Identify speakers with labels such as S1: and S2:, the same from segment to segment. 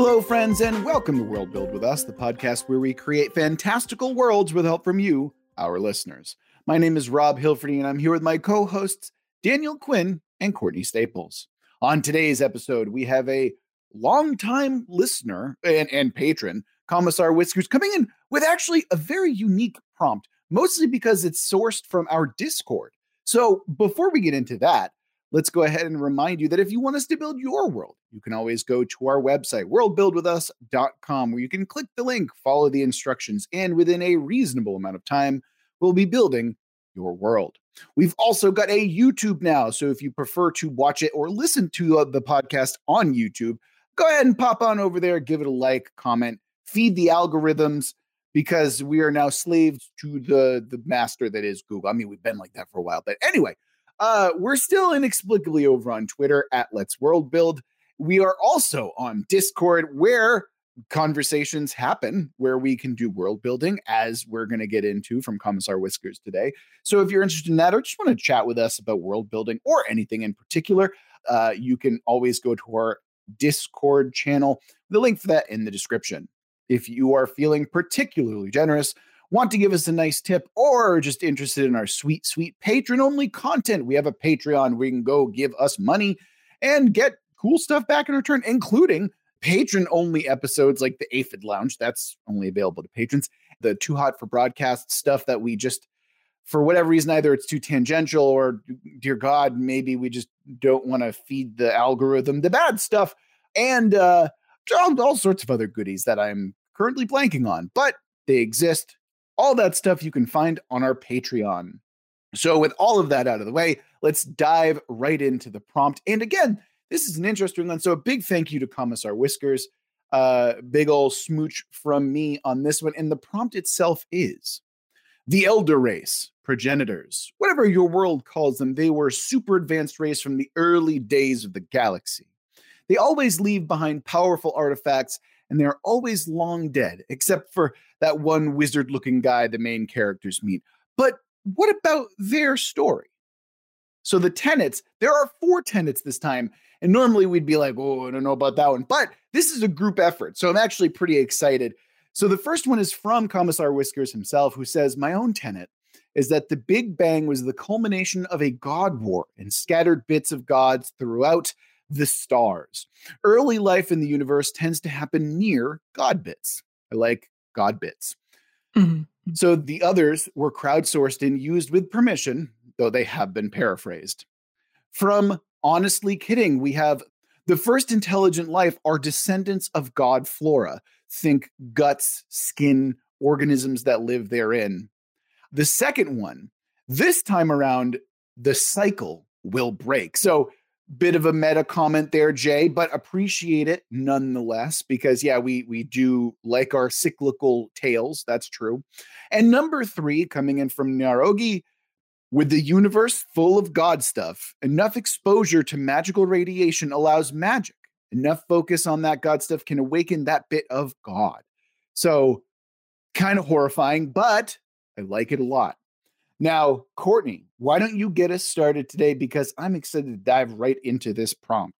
S1: Hello, friends, and welcome to World Build with Us, the podcast where we create fantastical worlds with help from you, our listeners. My name is Rob Hilferty, and I'm here with my co hosts, Daniel Quinn and Courtney Staples. On today's episode, we have a longtime listener and, and patron, Commissar Whiskers, coming in with actually a very unique prompt, mostly because it's sourced from our Discord. So before we get into that, let's go ahead and remind you that if you want us to build your world, you can always go to our website, worldbuildwithus.com, where you can click the link, follow the instructions, and within a reasonable amount of time, we'll be building your world. We've also got a YouTube now. So if you prefer to watch it or listen to uh, the podcast on YouTube, go ahead and pop on over there, give it a like, comment, feed the algorithms because we are now slaves to the the master that is Google. I mean, we've been like that for a while, but anyway, uh, we're still inexplicably over on Twitter at Let's World Build. We are also on Discord where conversations happen where we can do world building as we're going to get into from Commissar Whiskers today. So if you're interested in that or just want to chat with us about world building or anything in particular, uh, you can always go to our Discord channel. The link for that in the description. If you are feeling particularly generous, want to give us a nice tip, or just interested in our sweet, sweet patron only content, we have a Patreon where you can go give us money and get cool stuff back in return, including patron only episodes like the Aphid Lounge. That's only available to patrons. The Too Hot for Broadcast stuff that we just, for whatever reason, either it's too tangential or, dear God, maybe we just don't want to feed the algorithm the bad stuff. And uh, all, all sorts of other goodies that I'm currently blanking on, but they exist. All that stuff you can find on our Patreon. So, with all of that out of the way, let's dive right into the prompt. And again, this is an interesting one. So, a big thank you to Commissar Whiskers. Uh, big old smooch from me on this one. And the prompt itself is the Elder Race, progenitors, whatever your world calls them, they were super advanced race from the early days of the galaxy. They always leave behind powerful artifacts and they're always long dead, except for that one wizard looking guy the main characters meet. But what about their story? So the tenets, there are four tenets this time. And normally we'd be like, oh, I don't know about that one. But this is a group effort. So I'm actually pretty excited. So the first one is from Commissar Whiskers himself, who says, My own tenet is that the Big Bang was the culmination of a God war and scattered bits of gods throughout the stars. Early life in the universe tends to happen near God bits. I like God bits. Mm-hmm. So the others were crowdsourced and used with permission, though they have been paraphrased. From Honestly Kidding, we have the first intelligent life are descendants of God flora. Think guts, skin, organisms that live therein. The second one, this time around, the cycle will break. So bit of a meta comment there jay but appreciate it nonetheless because yeah we we do like our cyclical tales that's true. And number three coming in from narogi with the universe full of god stuff enough exposure to magical radiation allows magic. Enough focus on that god stuff can awaken that bit of god. So kind of horrifying but i like it a lot now, Courtney, why don't you get us started today? Because I'm excited to dive right into this prompt.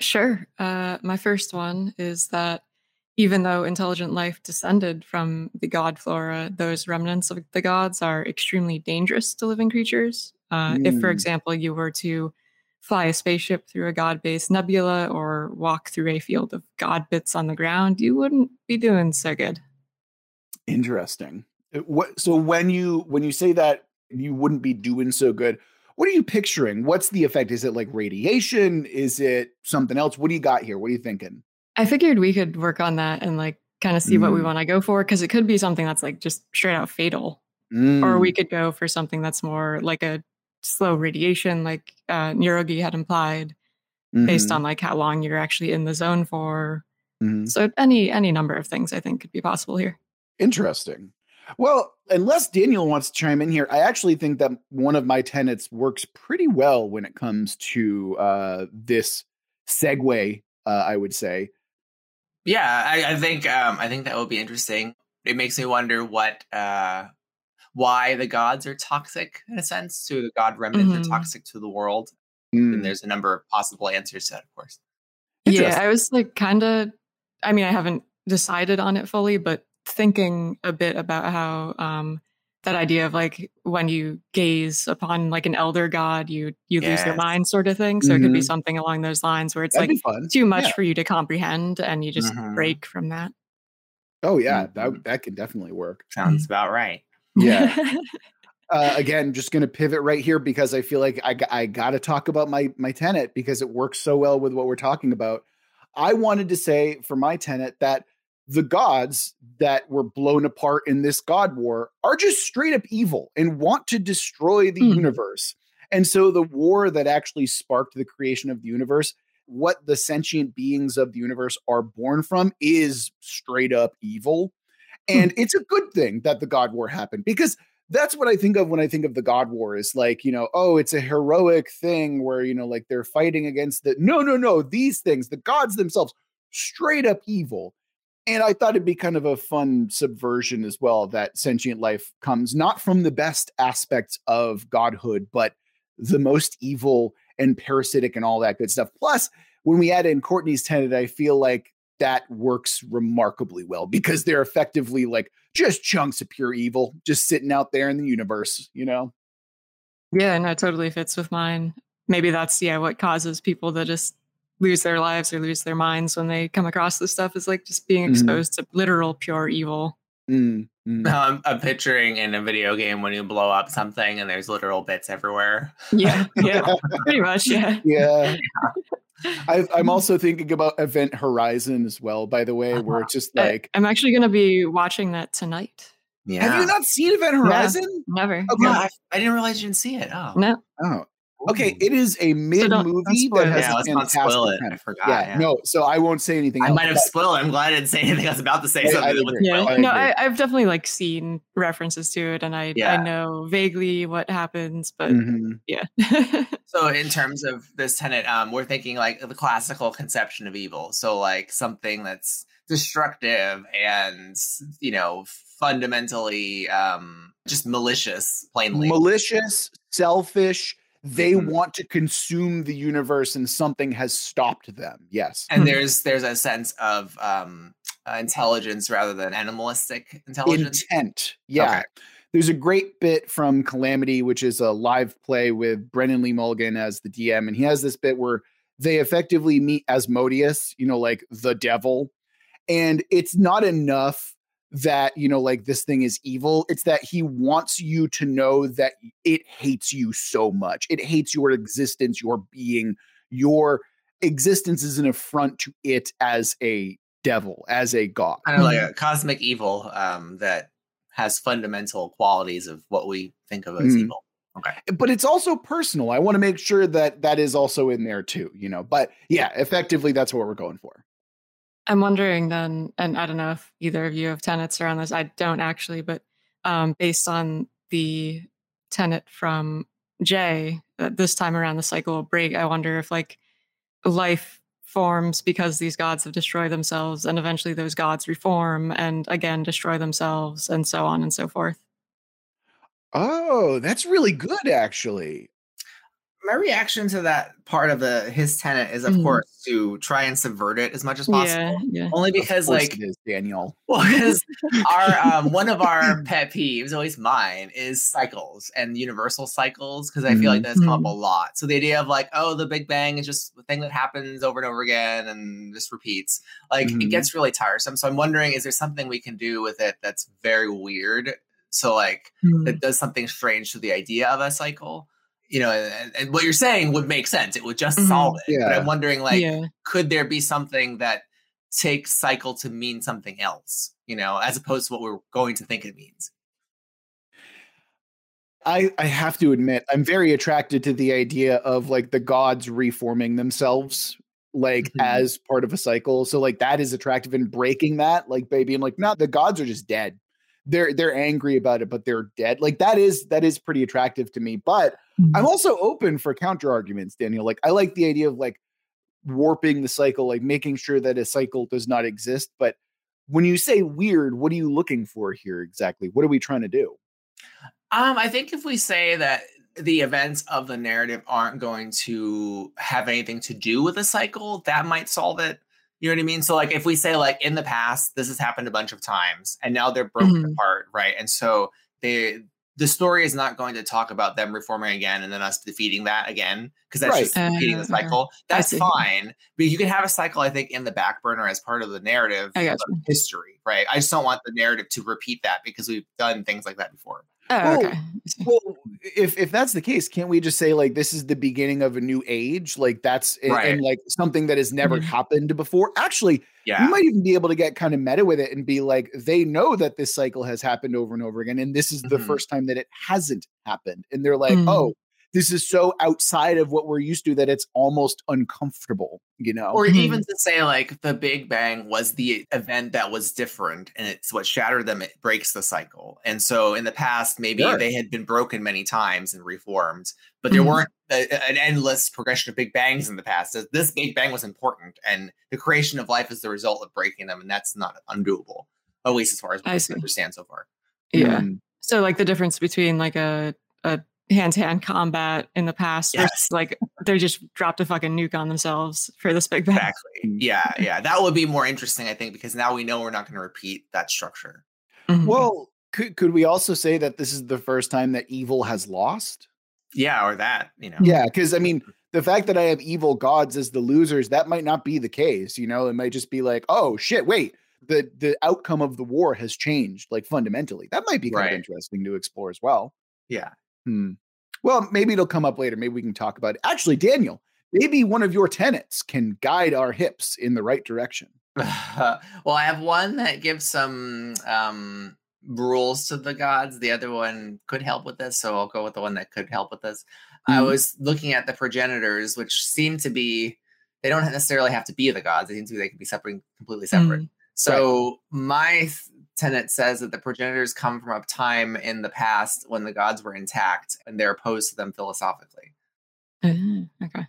S2: Sure. Uh, my first one is that even though intelligent life descended from the god flora, those remnants of the gods are extremely dangerous to living creatures. Uh, mm. If, for hmm. example, you were to fly a spaceship through a god based nebula or walk through a field of god bits on the ground, you wouldn't be doing so good.
S1: Interesting. What so when you when you say that you wouldn't be doing so good what are you picturing what's the effect is it like radiation is it something else what do you got here what are you thinking
S2: i figured we could work on that and like kind of see mm. what we mm. want to go for because it could be something that's like just straight out fatal mm. or we mm. could go for something that's more like a slow radiation like uh Neurogi had implied mm-hmm. based on like how long you're actually in the zone for mm-hmm. so any any number of things i think could be possible here
S1: interesting well, unless Daniel wants to chime in here, I actually think that one of my tenets works pretty well when it comes to uh, this segue. Uh, I would say.
S3: Yeah, I, I think um, I think that will be interesting. It makes me wonder what uh, why the gods are toxic in a sense to the god remnants mm-hmm. are toxic to the world. Mm. And there's a number of possible answers to that, of course.
S2: Yeah, I was like kind of I mean, I haven't decided on it fully, but thinking a bit about how um, that idea of like when you gaze upon like an elder god, you you yes. lose your mind, sort of thing. So mm-hmm. it could be mm-hmm. something along those lines where it's That'd like too much yeah. for you to comprehend, and you just mm-hmm. break from that.
S1: Oh yeah, mm-hmm. that that can definitely work.
S3: Sounds about right.
S1: Yeah. uh, again, just going to pivot right here because I feel like I, I got to talk about my my tenet because it works so well with what we're talking about. I wanted to say for my tenet that the gods that were blown apart in this god war are just straight up evil and want to destroy the mm. universe. And so the war that actually sparked the creation of the universe, what the sentient beings of the universe are born from is straight up evil. Hmm. And it's a good thing that the god war happened because that's what I think of when I think of the God War is like, you know, oh, it's a heroic thing where, you know, like they're fighting against the no, no, no, these things, the gods themselves, straight up evil. And I thought it'd be kind of a fun subversion as well that sentient life comes not from the best aspects of godhood, but the most evil and parasitic and all that good stuff. Plus, when we add in Courtney's tenet, I feel like that works remarkably well because they're effectively like just chunks of pure evil just sitting out there in the universe, you know?
S2: Yeah, and that totally fits with mine. Maybe that's, yeah, what causes people to just lose their lives or lose their minds when they come across this stuff is like just being mm-hmm. exposed mm-hmm. to literal pure evil.
S3: Mm-hmm. I'm, I'm, picturing in a video game when you blow up something and there's literal bits everywhere.
S2: Yeah, yeah, pretty much. Yeah,
S1: yeah. i am also thinking about Event Horizon as well. By the way, where uh-huh. it's just like
S2: I, am actually going to be watching that tonight.
S1: Yeah. Have you not seen Event Horizon?
S2: No, never.
S3: Okay. No, I, I, didn't realize you didn't see it. Oh.
S2: No.
S1: Oh. Okay, it is a mid movie so that has yeah, a fantastic. Spoil it. I forgot. Yeah, yeah, no, so I won't say anything.
S3: I else, might have spoiled. I'm glad I didn't say anything. I was about to say I, something. I
S2: yeah, I no, I, have definitely like seen references to it, and I yeah. I know vaguely what happens, but mm-hmm. yeah.
S3: so in terms of this tenant, um, we're thinking like the classical conception of evil. So like something that's destructive and you know fundamentally um just malicious plainly
S1: malicious selfish they mm-hmm. want to consume the universe and something has stopped them yes
S3: and there's there's a sense of um uh, intelligence rather than animalistic intelligence
S1: intent yeah okay. there's a great bit from calamity which is a live play with brennan lee mulligan as the dm and he has this bit where they effectively meet asmodeus you know like the devil and it's not enough that you know like this thing is evil it's that he wants you to know that it hates you so much. It hates your existence your being. Your existence is an affront to it as a devil as a god.
S3: Kind of like a cosmic evil um that has fundamental qualities of what we think of as mm. evil.
S1: Okay. But it's also personal. I want to make sure that that is also in there too you know? But yeah effectively that's what we're going for
S2: I'm wondering then, and I don't know if either of you have tenets around this. I don't actually, but um, based on the tenet from Jay, uh, this time around the cycle will break. I wonder if like life forms because these gods have destroyed themselves, and eventually those gods reform and again destroy themselves, and so on and so forth.
S1: Oh, that's really good, actually
S3: my reaction to that part of the his tenet is of mm. course to try and subvert it as much as possible yeah, yeah. only because like
S1: is, daniel
S3: well because our um, one of our pet peeves always mine is cycles and universal cycles because i feel like that's mm-hmm. come up mm-hmm. a lot so the idea of like oh the big bang is just the thing that happens over and over again and just repeats like mm-hmm. it gets really tiresome so i'm wondering is there something we can do with it that's very weird so like mm-hmm. it does something strange to the idea of a cycle you know, and, and, what you're saying would make sense. It would just mm-hmm. solve it. Yeah. But I'm wondering, like, yeah. could there be something that takes cycle to mean something else, you know, as opposed to what we're going to think it means?
S1: I, I have to admit, I'm very attracted to the idea of like the gods reforming themselves like mm-hmm. as part of a cycle. So like that is attractive in breaking that, like baby, and like, not the gods are just dead they're they're angry about it, but they're dead. Like that is that is pretty attractive to me. But mm-hmm. I'm also open for counter arguments, Daniel. Like I like the idea of like warping the cycle, like making sure that a cycle does not exist. But when you say weird, what are you looking for here exactly? What are we trying to do?
S3: Um, I think if we say that the events of the narrative aren't going to have anything to do with a cycle, that might solve it You know what I mean? So like if we say like in the past this has happened a bunch of times and now they're broken
S2: Mhm.
S3: apart, right? And so they the story is not going to talk about them reforming again and then us defeating that again because that's
S1: Right.
S3: just repeating the
S2: Uh, okay.
S3: cycle. That's fine, but you can have a cycle I think in the back burner as part of the narrative of history, right? I just don't want the narrative to repeat that because we've done things like that before.
S2: Oh,
S1: Well,
S2: okay.
S1: Well, if if that's the case, can't we just say like this is the beginning of a new age? Like that's and,
S3: Right.
S1: and, like something that has never
S2: Mhm.
S1: happened before. Actually,
S3: Yeah.
S1: you might even be able to get kind of meta with it and be like, they know that this cycle has happened over and over again, and this is the
S3: Mhm.
S1: first time that it hasn't happened. And they're like,
S2: Mhm.
S1: oh, this is so outside of what we're used to that it's almost uncomfortable, you know?
S3: or
S2: Mhm.
S3: even to say like the big bang was the event that was different and it's what shattered them it breaks the cycle and so in the past maybe
S1: Sure.
S3: they had been broken many times and reformed but there
S2: Mhm.
S3: weren't a, a- an endless progression of big bangs in the past This- this big bang was important and the creation of life is the result of breaking them and that's not undoable at least as far as we
S2: I
S3: understand so far
S2: yeah.
S1: Mm.
S2: So like the difference between like a a hand to hand combat in the past
S3: Yes.
S2: versus like they just dropped a fucking nuke on themselves for this big bang.
S3: exactly yeah yeah that would be more interesting i think because now we know we're not going to repeat that structure
S2: Mhm.
S1: Well, could could we also say that this is the first time that evil has lost?
S3: yeah or that you know
S1: Yeah, because I mean, the fact that I have evil gods as the losers, that might not be the case. You know, it might just be like, oh shit, wait, the the outcome of the war has changed like fundamentally. That might be kind
S3: Right.
S1: of interesting to explore as well.
S3: yeah
S1: Hmm. Well, maybe it'll come up later. Maybe we can talk about it. Actually, Daniel, maybe one of your tenets can guide our hips in the right direction.
S3: well, I have one that gives some um, rules to the gods. The other one could help with this, so I'll go with the one that could help with this. I
S1: Mhm.
S3: was looking at the progenitors, which seem to be they don't necessarily have to be the gods. They seem to be they could be separate, completely separate.
S2: Mm.
S3: So my th- tenet says that the progenitors come from a time in the past when the gods were intact, and they're opposed to them philosophically.
S2: Uh, okay.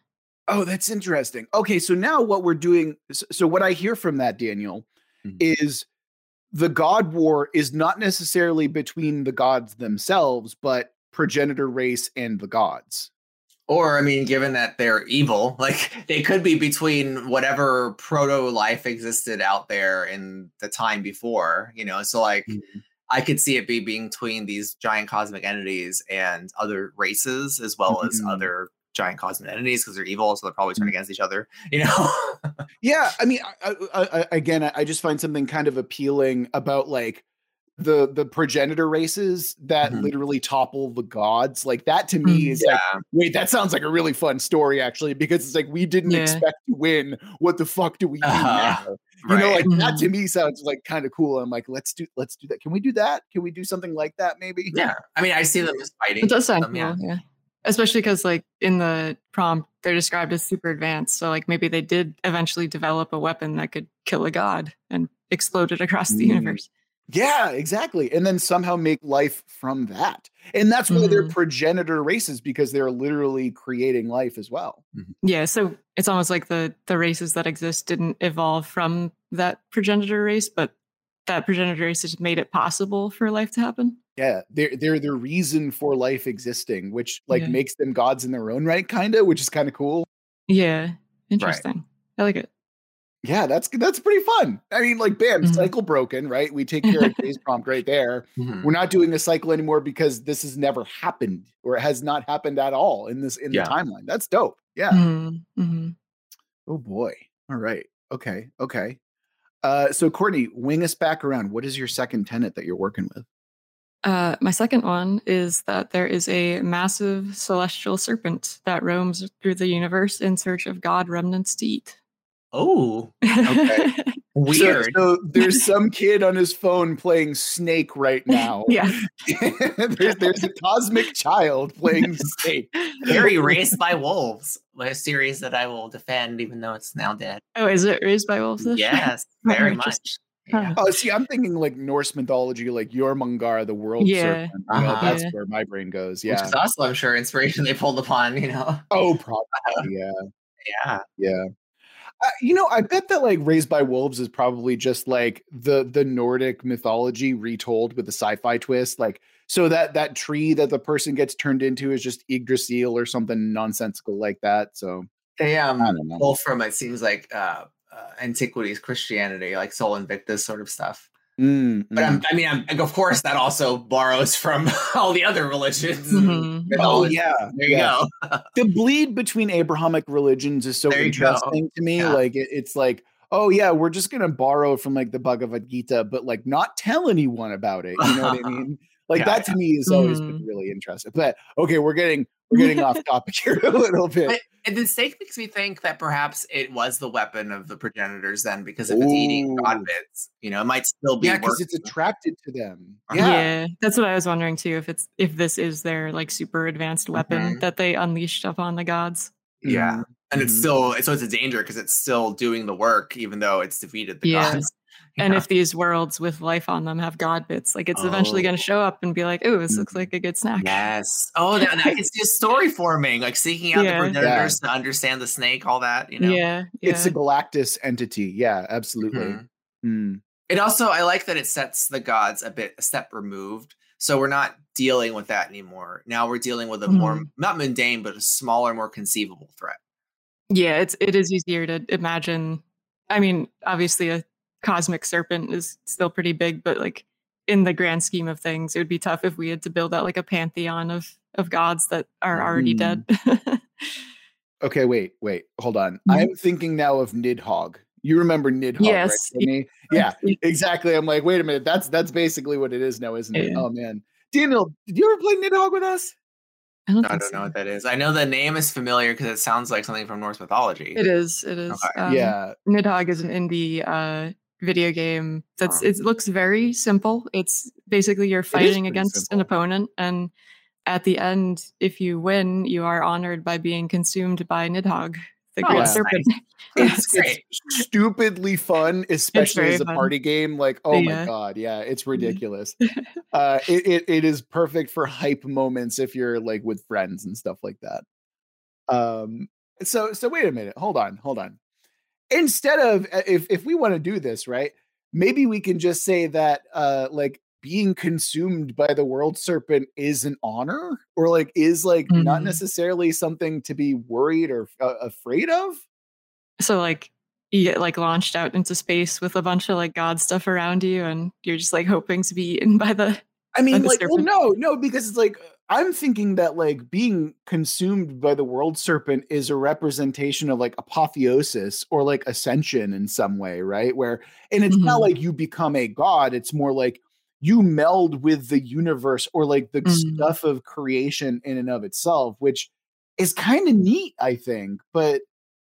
S1: Oh, that's interesting. Okay, so now what we're doing, so what I hear from that, Daniel,
S3: Mhm.
S1: is the God War is not necessarily between the gods themselves, but progenitor race and the gods.
S3: Or, I mean, given that they're evil, like they could be between whatever proto life existed out there in the time before, you know? So, like,
S1: Mhm.
S3: I could see it be being between these giant cosmic entities and other races, as well as
S1: Mhm.
S3: other giant cosmic entities because they're evil. So they're probably turning
S1: Mm-hmm.
S3: against each other, you know?
S1: Yeah, I mean, I, I, I, again, I just find something kind of appealing about like the the progenitor races that
S3: Mhm.
S1: literally topple the gods. Like that to me
S2: Mhm.
S1: is like, wait, that sounds like a really fun story actually, because it's like we didn't
S2: Yeah.
S1: expect to win. What the fuck do we do
S3: Uh-huh.
S1: now? You know, like that
S2: Mhm.
S1: to me sounds like kind of cool. I'm like, let's do let's do that. Can we do that? Can we do something like that maybe?
S3: yeah. I mean, I see them as fighting.
S2: It does sound
S3: them,
S2: cool,
S3: yeah.
S2: yeah. Especially because like in the prompt they're described as super advanced. So like maybe they did eventually develop a weapon that could kill a god and explode it across the
S1: Mm.
S2: universe.
S1: Yeah, exactly. And then somehow make life from that. And that's why they're
S2: Mhm.
S1: progenitor races because they're literally creating life as well.
S2: Yeah, so it's almost like the the races that exist didn't evolve from that progenitor race, but that progenitor race just made it possible for life to happen.
S1: Yeah, they're they're the reason for life existing, which like
S2: Yeah.
S1: makes them gods in their own right, kind of, which is kind of cool.
S2: Yeah, interesting. I like it.
S1: Yeah, that's that's pretty fun. I mean, like, bam,
S2: Mhm.
S1: cycle broken, right? We take care of today's prompt right there.
S3: Mhm.
S1: We're not doing the cycle anymore because this has never happened or it has not happened at all in this in
S3: Yeah.
S1: the timeline. That's dope. Yeah.
S2: Mhm, mhm.
S1: Oh boy. All right. Okay. Okay. Uh, so Courtney, wing us back around. What is your second tenant that you're working with?
S2: Uh, my second one is that there is a massive celestial serpent that roams through the universe in search of god remnants to eat.
S3: Oh,
S1: Okay.
S3: Weird.
S1: So, there's some kid on his phone playing Snake right now.
S2: yeah.
S1: there's, there's a cosmic child playing Snake.
S3: Very raised by wolves. A series that I will defend, even though it's now dead.
S2: Oh, is it raised by wolves?
S3: Yes,
S2: Oh,
S3: very much. Yeah.
S1: Oh, see, I'm thinking like Norse mythology, like Jormungandr, the world
S2: Yeah.
S1: serpent. You know,
S3: Uh-huh.
S1: that's
S2: Yeah.
S1: where my brain goes.
S3: Which
S1: Yeah.
S3: is also, I'm sure, inspiration they pulled upon, you know?
S1: Oh, probably. Yeah.
S3: Yeah.
S1: Yeah. Uh, you know, I bet that like Raised by Wolves is probably just like the the Nordic mythology retold with a sci-fi twist. Like, so that that tree that the person gets turned into is just Yggdrasil or something nonsensical like that. So
S3: They um
S1: I don't know.
S3: pull from it seems like uh uh, antiquities Christianity, like Sol Invictus sort of stuff.
S1: Mm,
S3: But I'm, I mean, I'm, of course, that also borrows from all the other religions. and
S2: Mhm.
S1: Oh yeah,
S3: There you
S1: yeah.
S3: go.
S1: The bleed between Abrahamic religions is so
S3: There go.
S1: interesting to me.
S3: Yeah.
S1: Like it, it's like, oh yeah, we're just gonna borrow from like the Bhagavad Gita, but like not tell anyone about it. You know what I mean? Like
S3: Yeah,
S1: that to me has always been really interesting. But okay, we're getting we're getting off topic here a little bit.
S3: But and the steak makes me think that perhaps it was the weapon of the progenitors then, because if it's eating god bits, you know, it might still be
S1: yeah, because it's attracted to them.
S3: Uh-huh.
S1: Yeah.
S2: Yeah. that's what I was wondering too. If it's if this is their like super advanced weapon
S3: Mhm.
S2: that they unleashed upon the gods.
S3: Yeah.
S1: Mhm.
S3: and it's
S1: Mhm.
S3: still so it's a danger because it's still doing the work even though it's defeated the
S2: Yeah.
S3: gods.
S2: And
S3: Yeah.
S2: if these worlds with life on them have god bits, like it's eventually going
S3: Oh.
S2: to show up and be like, "Oh, this looks like a good snack."
S3: Yes. Oh, that, I can see a story forming, like seeking out
S2: Yeah.
S3: the predators to understand the snake, all that. You know.
S2: Yeah, yeah.
S1: It's a Galactus entity. Yeah, absolutely.
S3: Mhm.
S1: Mm.
S3: It also, I like that it sets the gods a bit a step removed. So we're not dealing with that anymore. Now we're dealing with a more
S2: Mm-hmm.
S3: not mundane, but a smaller, more conceivable threat.
S2: yeah, it's it is easier to imagine. I mean, obviously, a cosmic serpent is still pretty big, but like in the grand scheme of things, it would be tough if we had to build out like a pantheon of of gods that are already dead.
S1: Okay, wait, wait, hold on.
S2: Mhm.
S1: I'm thinking now of Nidhogg. You remember Nidhogg,
S2: Yes,
S1: right? Sydney? Yeah, exactly. I'm like, wait a minute, that's that's basically what it is now, isn't it?
S2: Yeah.
S1: Oh man. Daniel, did you ever play Nidhogg with us?
S2: I don't,
S3: I don't know what that is. I know the name is familiar because it sounds like something from Norse mythology.
S2: It is. It is.
S3: Okay.
S2: Um,
S1: yeah.
S2: Nidhogg is an indie uh, video game that's it looks very simple. It's basically you're fighting against
S1: simple.
S2: an opponent, and at the end, if you win, you are honored by being consumed by Nidhogg, the
S3: Oh,
S2: great serpent.
S1: It's,
S3: great.
S1: it's stupidly fun, especially as a
S2: fun.
S1: party game. Like, oh my god, yeah, it's ridiculous. uh, it, it it is perfect for hype moments if you're like with friends and stuff like that. Um, so so wait a minute, hold on, hold on. Instead of uh, if if we want to do this right, maybe we can just say that uh like being consumed by the world serpent is an honor or like is like not
S2: Mhm.
S1: necessarily something to be worried or uh, afraid of
S2: so like you get like launched out into space with a bunch of like god stuff around you, and you're just like hoping to be eaten by the.
S1: I mean,
S2: the
S1: like, well, no, no, because it's like I'm thinking that like being consumed by the world serpent is a representation of like apotheosis or like ascension in some way, right? Where, and it's not
S2: Mhm.
S1: like you become a god; it's more like you meld with the universe or like the
S2: Mm.
S1: stuff of creation in and of itself, which is kind of neat, I think. But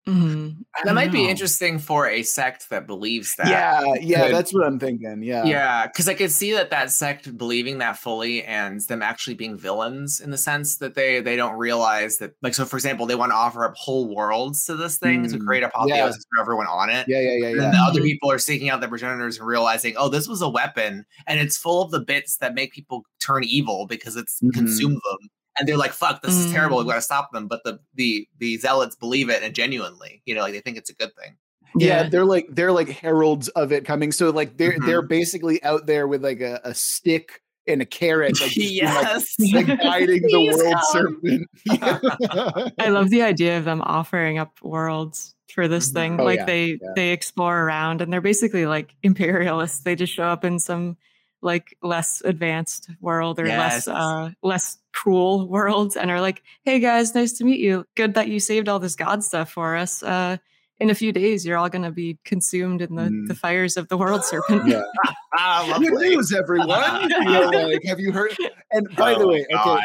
S2: Mhm.
S3: That
S2: don't
S3: might be interesting for a sect that believes that.
S1: yeah, yeah,
S3: could-
S1: that's what I'm thinking. Yeah,
S3: Yeah, because I could see that that sect believing that fully and them actually being villains in the sense that they they don't realize that like so for example they want to offer up whole worlds to this thing to
S1: Mm,
S3: create apotheosis for everyone on it.
S1: yeah, yeah, yeah,
S3: And
S1: yeah.
S3: the other people are seeking out the progenitors and realizing, oh, this was a weapon, and it's full of the bits that make people turn evil because it's
S1: Mhm.
S3: consumed them. And they're like, "Fuck, this is terrible. We
S2: Mm.
S3: got to stop them." But the the the zealots believe it and genuinely, you know, like they think it's a good thing.
S1: yeah, they're like they're like heralds of it coming. So like they're
S3: Mhm.
S1: they're basically out there with like a, a stick and a carrot, like, just being, like, like guiding the world
S3: come.
S1: serpent. Yeah.
S2: I love the idea of them offering up worlds for this
S3: Mhm.
S2: thing.
S1: Oh,
S2: like
S1: yeah,
S2: they
S1: yeah.
S2: they explore around and they're basically like imperialists. They just show up in some like less advanced world or less uh less cruel world and are like, "Hey guys, nice to meet you. Good that you saved all this god stuff for us. Uh in a few days you're all going to be consumed in the,
S1: Mm.
S2: the fires of the world serpent."
S1: yeah.
S3: ah,
S1: Good news, everyone. You know, like, have you heard? And by the
S3: Oh,
S1: way, okay,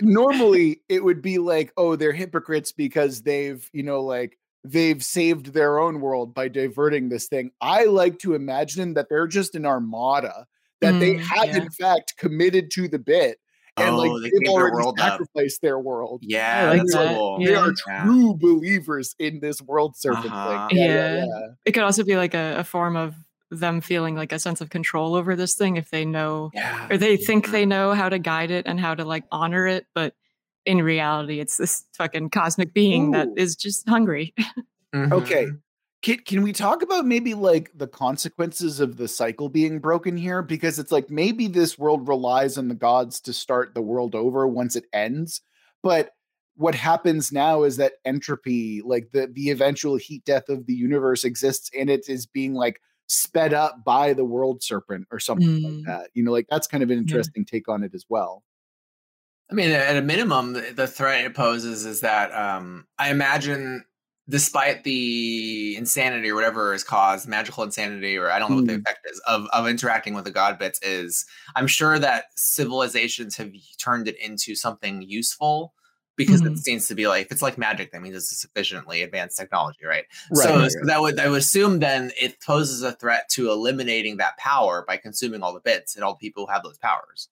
S1: normally it would be like, oh, they're hypocrites because they've, you know, like they've saved their own world by diverting this thing. I like to imagine that they're just an armada that they
S2: Mm,
S1: have
S2: yeah.
S1: in fact committed to the bit and
S3: Oh,
S1: like
S3: they
S1: they've
S3: gave their
S1: already
S3: world up.
S1: their world.
S3: Yeah,
S2: like
S3: that's
S2: that.
S3: cool.
S1: They
S2: Yeah.
S1: are
S3: Yeah.
S1: true believers in this world serpent
S3: Uh-huh.
S1: thing. Yeah, yeah,
S2: Yeah.
S1: yeah.
S2: It could also be like a, a form of them feeling like a sense of control over this thing if they know
S1: Yeah.
S2: or they think they know how to guide it and how to like honor it, but in reality, it's this fucking cosmic being that
S1: Ooh.
S2: is just hungry.
S3: Mhm.
S1: Okay. Can, can we talk about maybe like the consequences of the cycle being broken here? Because it's like maybe this world relies on the gods to start the world over once it ends. But what happens now is that entropy, like the the eventual heat death of the universe exists and it is being like sped up by the world serpent or something mm. like that. You know, like that's kind of an interesting yeah. take on it as well.
S3: I mean, at a minimum, the threat it poses is that um, I imagine, despite the insanity or whatever is caused, magical insanity, or I don't know mm. what the mm. effect is of of interacting with the god bits, is I'm sure that civilizations have turned it into something useful because mm-hmm. it seems to be like if it's like magic, that means it's a sufficiently advanced technology, right? right so, right, so that would I would assume then it poses a threat to eliminating that power by consuming all the bits and all the people who have those powers.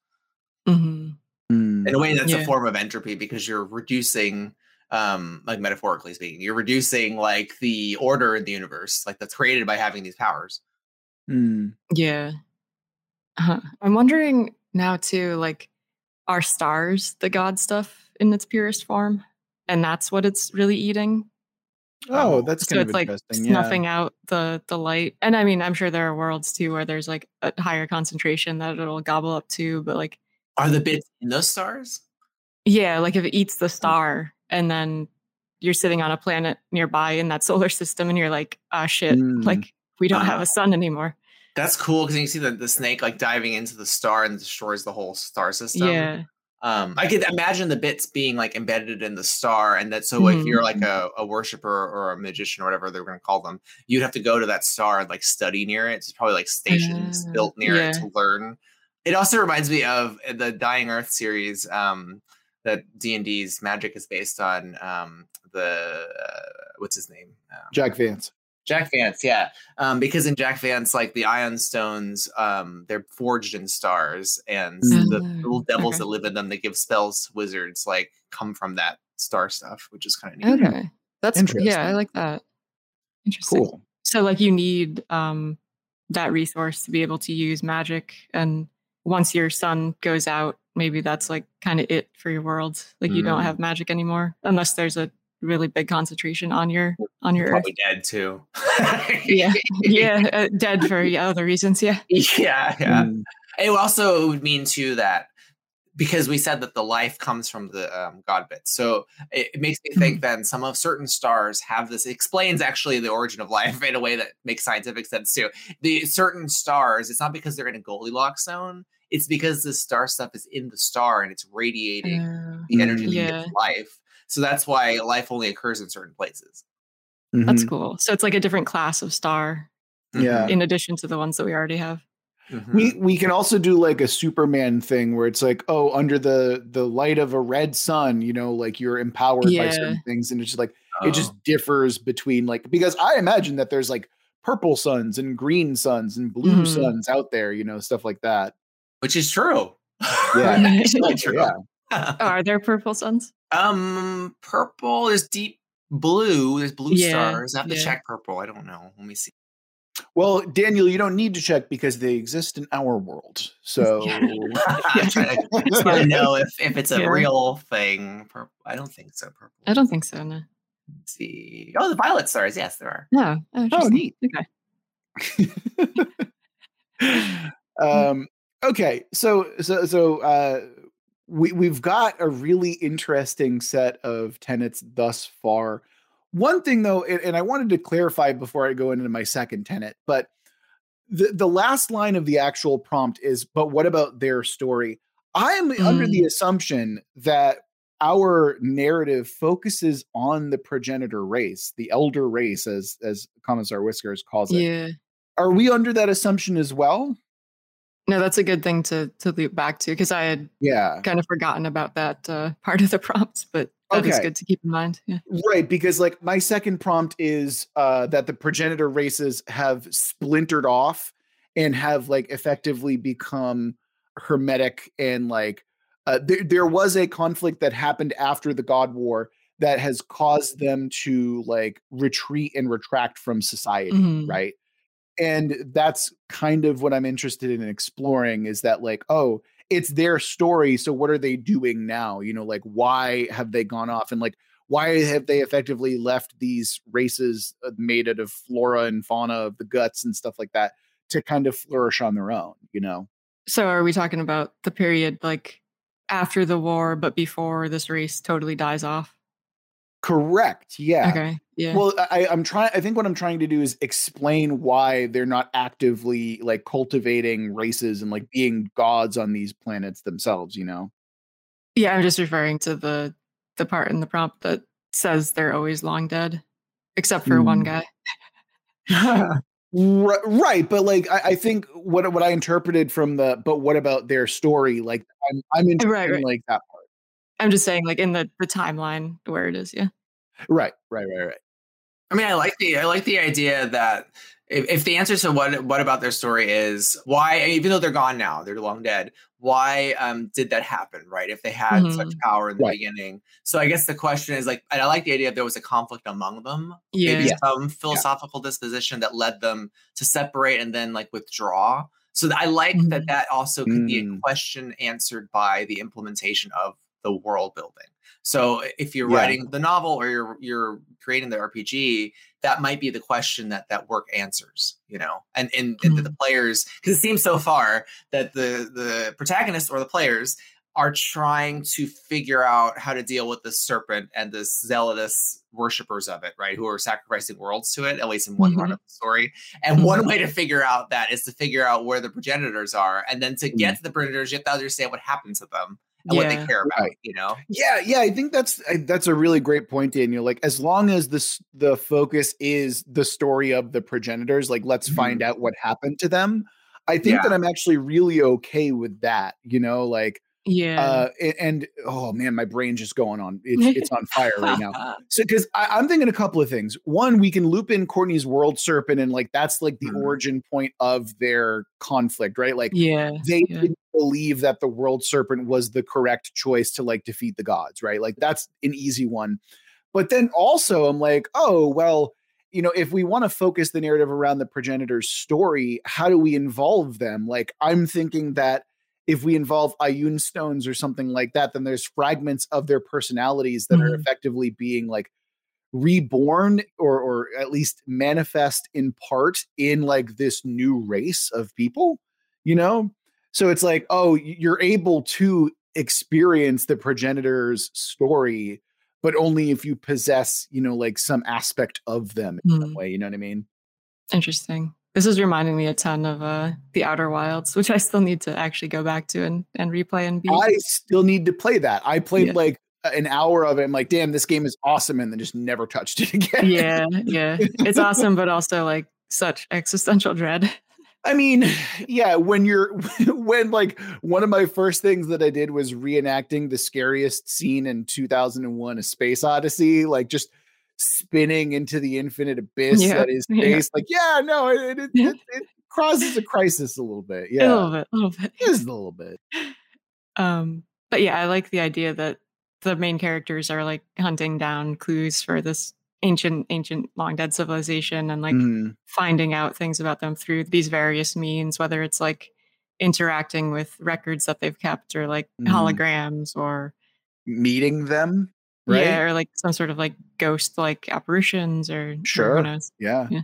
S2: Mm-hmm.
S3: In a way, that's yeah. a form of entropy because you're reducing, um, like metaphorically speaking, you're reducing like the order in the universe, like that's created by having these powers.
S1: Mm.
S2: Yeah. Uh, I'm wondering now too, like, are stars the god stuff? in its purest form, and that's what it's really eating.
S1: Oh, that's
S2: so it's like snuffing yeah. out the the light. And I mean, I'm sure there are worlds too where there's like a higher concentration that it'll gobble up to, but like
S3: are the bits in those stars?
S2: Yeah, like if it eats the star and then you're sitting on a planet nearby in that solar system and you're like, ah shit, mm. like we don't uh, have a sun anymore.
S3: That's cool because you see the, the snake like diving into the star and destroys the whole star system.
S2: Yeah
S3: um i could imagine the bits being like embedded in the star and that so mm-hmm. if you're like mm-hmm. a, a worshiper or a magician or whatever they're going to call them you'd have to go to that star and like study near it it's probably like stations uh, built near yeah. it to learn it also reminds me of uh, the dying earth series um that d&d's magic is based on um the uh, what's his name um,
S1: jack vance
S3: Jack Vance, yeah. Um, because in Jack Vance, like the Ioun stones, um, they're forged in stars, and mm. the little devils okay. that live in them that give spells to wizards, like come from that star stuff, which is kind of
S2: neat. Okay, that's yeah, I like that. Interesting. Cool. So, like, you need um, that resource to be able to use magic, and once your sun goes out, maybe that's like kind of it for your world. Like, you don't mm. have magic anymore unless there's a really big concentration on your on your
S3: probably earth. dead too
S2: yeah yeah uh, dead for other reasons yeah
S3: yeah yeah mm. it also would mean too that because we said that the life comes from the um, god bit so it, it, makes me think mm-hmm. then some of certain stars have this explains actually the origin of life in a way that makes scientific sense too the certain stars it's not because they're in a goldilocks zone it's because the star stuff is in the star and it's radiating uh, the energy yeah. of life so that's why life only occurs in certain places.
S2: Mm-hmm. That's cool. So it's like a different class of star.
S1: Yeah.
S2: In addition to the ones that we already have.
S1: Mm-hmm. We we can also do like a Superman thing where it's like, oh, under the the light of a red sun, you know, like you're empowered yeah. by certain things, and it's just like oh. it just differs between like because I imagine that there's like purple suns and green suns and blue mm. suns out there, you know, stuff like that.
S3: Which is true.
S1: Yeah, true.
S2: Yeah. oh, are there purple suns?
S3: Um, purple is deep blue. There's blue yeah, stars. I have to yeah. check purple. I don't know. Let me see.
S1: Well, Daniel, you don't need to check because they exist in our world. So
S3: I'm trying to, to know if, if it's a yeah. real thing. Purple. I don't think so. Purple.
S2: I don't think so. No.
S3: Let's see. Oh, the violet stars. Yes, there are.
S2: Yeah.
S1: Oh, oh neat.
S2: Okay.
S1: um. Okay. So so so uh we we've got a really interesting set of tenets thus far. One thing though, and, and I wanted to clarify before I go into my second tenet, but the the last line of the actual prompt is, "But what about their story?" I am mm. under the mm. assumption that our narrative focuses on the progenitor race, the elder race, as as Commissar Whiskers calls it.
S2: Yeah.
S1: Are we under that assumption as well?
S2: No, that's a good thing to to loop back to because I had
S1: yeah
S2: kind of forgotten about that uh, part of the prompts, but that okay. is good to keep in mind. Yeah.
S1: Right, because like my second prompt is uh, that the progenitor races have splintered off and have like effectively become hermetic and like uh, there there was a conflict that happened after the God War that has caused them to like retreat and retract from society, mm-hmm. right? And that's kind of what i'm interested in exploring is that like oh it's their story so what are they doing now you know like why have they gone off and like why have they effectively left these races uh, made out of flora and fauna of the guts and stuff like that to kind of flourish on their own you know
S2: so are we talking about the period like after the war, but before this race totally dies off.
S1: Correct. Yeah.
S2: Okay. Yeah.
S1: Well, I, I'm trying. I think what I'm trying to do is explain why they're not actively like cultivating races and like being gods on these planets themselves. You know.
S2: Yeah, I'm just referring to the the part in the prompt that says they're always long dead, except for mm. one guy.
S1: right, but like I, I, think what what I interpreted from the but what about their story? Like I'm I'm interested right, right. in like that part.
S2: I'm just saying, like in the the timeline where it is, yeah.
S1: Right, right, right, right.
S3: I mean, I like the I like the idea that if, if the answer to what what about their story is why, even though they're gone now, they're long dead. Why um, did that happen? Right? If they had mm-hmm. such power in the right. beginning, so I guess the question is like, and I like the idea if there was a conflict among them,
S2: yeah,
S3: maybe some philosophical yeah. disposition that led them to separate and then like withdraw. So I like mm-hmm. that that also could mm. be a mm. question answered by the implementation of the world building. So if you're yeah. writing the novel or you're you're creating the RPG, that might be the question that that work answers, you know, and and, mm-hmm. and the players because it seems so far that the the protagonist or the players are trying to figure out how to deal with the serpent and the zealous worshippers of it, right? Who are sacrificing worlds to it, at least in one mm-hmm. run of the story. And mm-hmm. one way to figure out that is to figure out where the progenitors are. And then to get mm-hmm. to the progenitors, you have to understand what happened to them and yeah, what they care about, right. you know?
S1: Yeah, yeah. I think that's that's a really great point, Daniel. Like, as long as this the focus is the story of the progenitors, like let's mm-hmm. find out what happened to them. I think yeah. that I'm actually really okay with that. You know, like
S2: yeah.
S1: Uh, and oh man, my brain's just going on. It's, it's on fire right now. So, because I'm thinking a couple of things. One, we can loop in Courtney's World Serpent, and like that's like the mm-hmm. origin point of their conflict, right? Like,
S2: yeah,
S1: they
S2: yeah.
S1: didn't believe that the World Serpent was the correct choice to like defeat the gods, right? Like, that's an easy one. But then also, I'm like, oh, well, you know, if we want to focus the narrative around the progenitor's story, how do we involve them? Like, I'm thinking that if we involve Ioun stones or something like that, then there's fragments of their personalities that mm-hmm. are effectively being like reborn or or at least manifest in part in like this new race of people, you know? So it's like, oh, you're able to experience the progenitor's story, but only if you possess, you know, like some aspect of them in mm. some way. You know what I mean?
S2: Interesting. This is reminding me a ton of uh, the Outer Wilds, which I still need to actually go back to and, and replay and
S1: be. I still need to play that. I played yeah. like an hour of it. I'm like, damn, this game is awesome, and then just never touched it again.
S2: yeah, yeah, it's awesome, but also like such existential dread.
S1: I mean, yeah, when you're when like one of my first things that I did was reenacting the scariest scene in 2001 A Space Odyssey, like just spinning into the infinite abyss yeah. that is space. Yeah. Like, yeah, no, it, it, it, it, crosses a crisis a little bit. Yeah,
S2: a little bit, a little bit,
S1: just a little bit.
S2: Um, but yeah, I like the idea that the main characters are like hunting down clues for this ancient, ancient, long dead civilization, and like mm. finding out things about them through these various means, whether it's like interacting with records that they've kept or like mm. holograms or
S1: meeting them right?
S2: Yeah, or like some sort of like ghost like apparitions or
S1: sure. Yeah. yeah.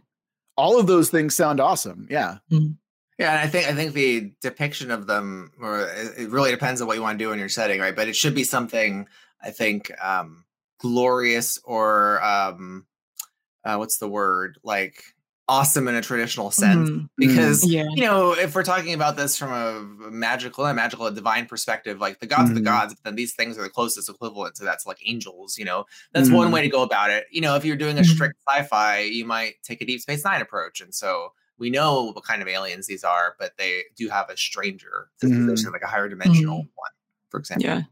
S1: All of those things sound awesome. Yeah.
S2: Mm-hmm.
S3: Yeah, and I think I think the depiction of them, or it really depends on what you want to do in your setting, right? But it should be something I think um, glorious or um, uh, what's the word like awesome in a traditional sense mm-hmm. because yeah. you know if we're talking about this from a magical and magical a divine perspective like the gods mm-hmm. are the mm-hmm. gods then these things are the closest equivalent to that's like angels you know that's mm-hmm. one way to go about it you know if you're doing a mm-hmm. strict sci-fi you might take a deep space nine approach and so we know what kind of aliens these are but they do have a stranger mm-hmm. like a higher dimensional one for example
S2: yeah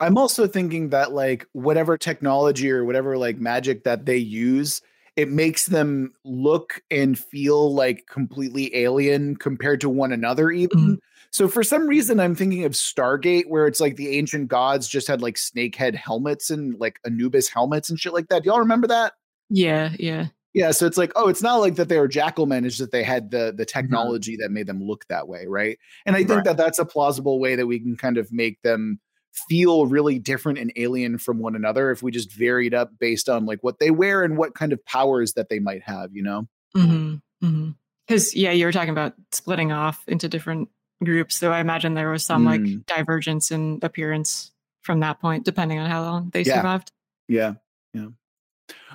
S1: i'm also thinking that like whatever technology or whatever like magic that they use it makes them look and feel like completely alien compared to one another even mm-hmm. so for some reason i'm thinking of stargate where it's like the ancient gods just had like snakehead helmets and like anubis helmets and shit like that do y'all remember that
S2: yeah yeah
S1: yeah so it's like oh it's not like that they were jackalmen it's that they had the the mm-hmm. technology mm-hmm. that made them look that way right and i think right. that that's a plausible way that we can kind of make them feel really different and alien from one another if we just varied up based on like what they wear and what kind of powers that they might have, you know?
S2: Because, mm-hmm. mm-hmm. yeah, you were talking about splitting off into different groups. So I imagine there was some mm. like divergence in appearance from that point, depending on how long they
S1: yeah.
S2: survived.
S1: Yeah. Yeah.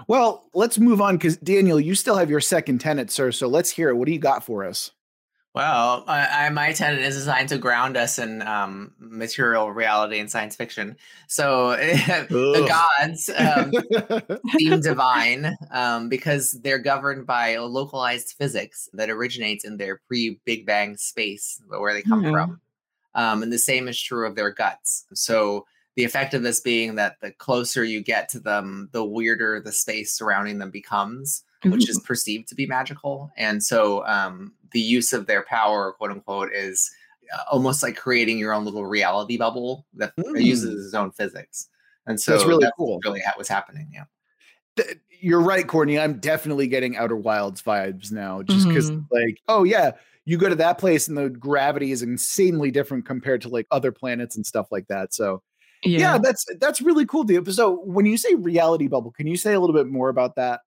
S1: Well, let's move on because Daniel, you still have your second tenet, sir. So let's hear it. What do you got for us?
S3: Well, I, I, my tenet is designed to ground us in um, material reality and science fiction. So the gods um, seem divine um, because they're governed by a localized physics that originates in their pre-Big Bang space, where they come mm-hmm. from. Um, and the same is true of their guts. So the effect of this being that the closer you get to them, the weirder the space surrounding them becomes, mm-hmm. which is perceived to be magical. And so um, the use of their power, quote unquote, is uh, almost like creating your own little reality bubble that mm. uses its own physics. And so
S1: that's really that's cool.
S3: Really, what was happening.
S1: Yeah. You're right, Courtney. I'm definitely getting Outer Wilds vibes now, just because, mm-hmm. like, oh yeah, you go to that place and the gravity is insanely different compared to like other planets and stuff like that. So, yeah, yeah that's that's really cool. So, when you say reality bubble, can you say a little bit more about that?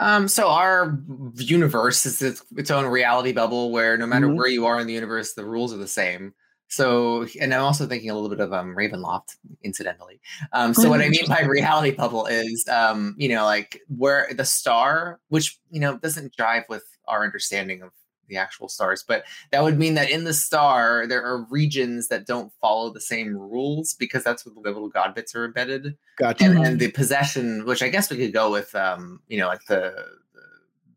S3: Um, so our universe is its, its own reality bubble where no matter mm-hmm. where you are in the universe, the rules are the same. So, and I'm also thinking a little bit of um, Ravenloft, incidentally. Um, so, what I mean by reality bubble is, um, you know, like where the star, which you know doesn't jive with our understanding of the actual stars, but that would mean that in the star there are regions that don't follow the same rules because that's where the little god bits are embedded.
S1: Gotcha.
S3: And, and the possession, which I guess we could go with, um, you know, like the, the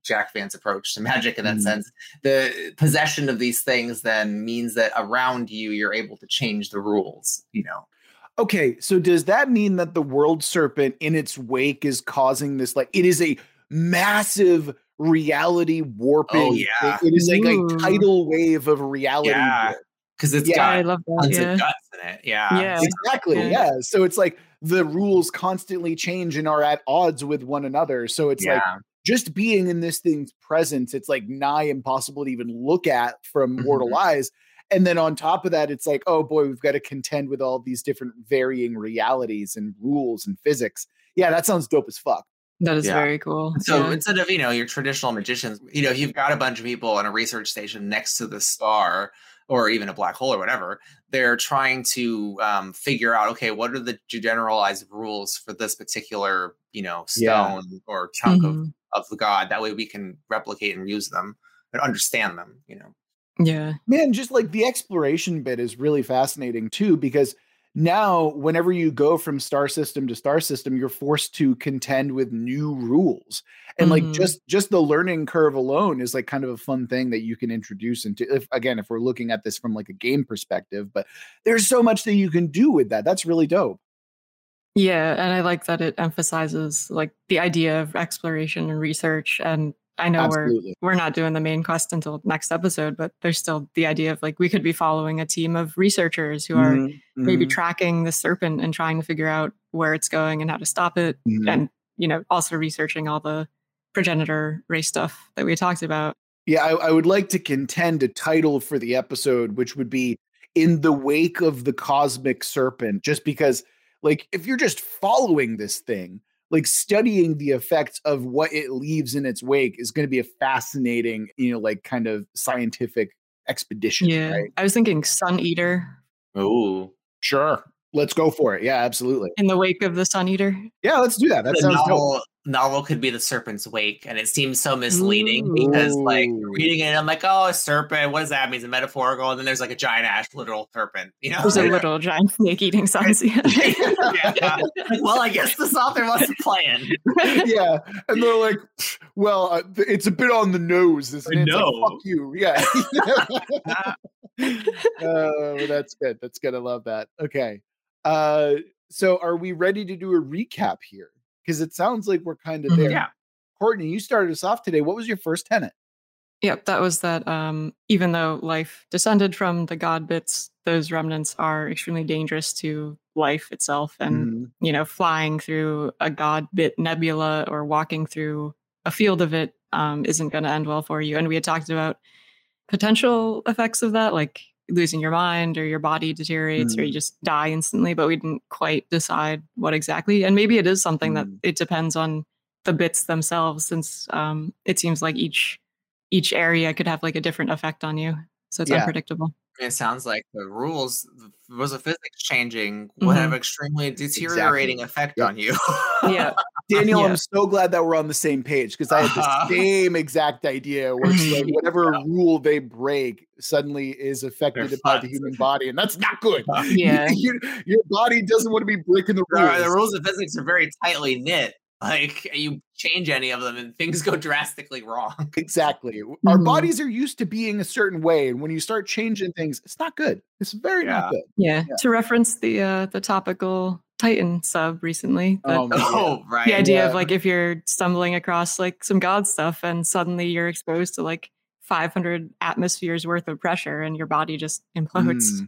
S3: Jack Vance approach to magic in that mm. sense. The possession of these things then means that around you you're able to change the rules. You know.
S1: Okay, so does that mean that the world serpent in its wake is causing this? Like, it is a massive reality warping. Oh,
S3: yeah.
S1: It is like Ooh. a tidal wave of reality.
S3: Yeah. Because it's
S2: yeah,
S3: got
S2: I love that.
S3: tons
S2: yeah.
S3: of guts in it. Yeah.
S2: Yeah.
S1: Exactly. Yeah. yeah. So it's like the rules constantly change and are at odds with one another. So it's yeah. like just being in this thing's presence, it's like nigh impossible to even look at from mm-hmm. mortal eyes. And then on top of that, it's like, oh boy, we've got to contend with all these different varying realities and rules and physics. Yeah, that sounds dope as fuck.
S2: That is yeah. very cool.
S3: So
S2: yeah.
S3: instead of, you know, your traditional magicians, you know, you've got a bunch of people on a research station next to the star or even a black hole or whatever, they're trying to um, figure out, okay, what are the generalized rules for this particular, you know, stone yeah. or chunk mm-hmm. of, of the god. That way we can replicate and use them and understand them, you know.
S2: Yeah.
S1: Man, just like the exploration bit is really fascinating too, because now whenever you go from star system to star system you're forced to contend with new rules. And mm-hmm. like just just the learning curve alone is like kind of a fun thing that you can introduce into if again if we're looking at this from like a game perspective but there's so much that you can do with that. That's really dope.
S2: Yeah and i like that it emphasizes like the idea of exploration and research and I know Absolutely. we're we're not doing the main quest until next episode, but there's still the idea of like we could be following a team of researchers who are mm-hmm. maybe mm-hmm. tracking the serpent and trying to figure out where it's going and how to stop it, mm-hmm. and you know also researching all the progenitor race stuff that we talked about.
S1: Yeah, I, I would like to contend a title for the episode, which would be "In the Wake of the Cosmic Serpent," just because, like, if you're just following this thing like studying the effects of what it leaves in its wake is going to be a fascinating, you know, like kind of scientific expedition.
S2: Yeah.
S1: Right?
S2: I was thinking Sun Eater.
S3: Oh,
S1: sure. Let's go for it. Yeah, absolutely.
S2: In the wake of the Sun Eater.
S1: Yeah, let's do that. That the sounds
S3: novel, dope novel could be the serpent's wake and it seems so misleading Ooh. because like reading it i'm like oh a serpent what does that mean? It's a metaphorical and then there's like a giant ash literal serpent you know?
S2: There's a little giant snake eating sun
S3: yeah. well i guess this author wasn't playing
S1: yeah. And they're like well uh, it's a bit on the nose isn't it?
S3: no
S1: like, fuck you. Yeah. Oh that's good. That's good. I love that. Okay. Uh so are we ready to do a recap here because it sounds like we're kind of mm-hmm. there.
S3: Yeah.
S1: Courtney, you started us off today. What was your first tenet?
S2: Yep, that was that um, even though life descended from the god bits, those remnants are extremely dangerous to life itself. And, mm you know, flying through a god bit nebula or walking through a field of it um, not going to end well for you. And we had talked about potential effects of that, like losing your mind or your body deteriorates mm. or you just die instantly but we didn't quite decide what exactly and maybe it is something mm. that it depends on the bits themselves since um, it seems like each each area could have like a different effect on you so it's yeah. unpredictable
S3: It sounds like the rules, the rules of physics changing mm-hmm. will have extremely deteriorating exactly. effect on you.
S2: yeah.
S1: Daniel, yeah. I'm so glad that we're on the same page because I had the uh-huh. same exact idea where like whatever yeah. rule they break suddenly is affected by the human body, and that's not good.
S2: Yeah.
S1: your, your body doesn't want to be breaking the rules.
S3: The rules of physics are very tightly knit. Like you change any of them and things go drastically wrong.
S1: Exactly. Mm-hmm. Our bodies are used to being a certain way. And when you start changing things, it's not good. It's very yeah. not good.
S2: Yeah. yeah. To reference the uh the topical Titan sub recently.
S3: oh, oh, right.
S2: The idea yeah. of like if you're stumbling across like some god stuff and suddenly you're exposed to like 500 atmospheres worth of pressure and your body just implodes. Mm.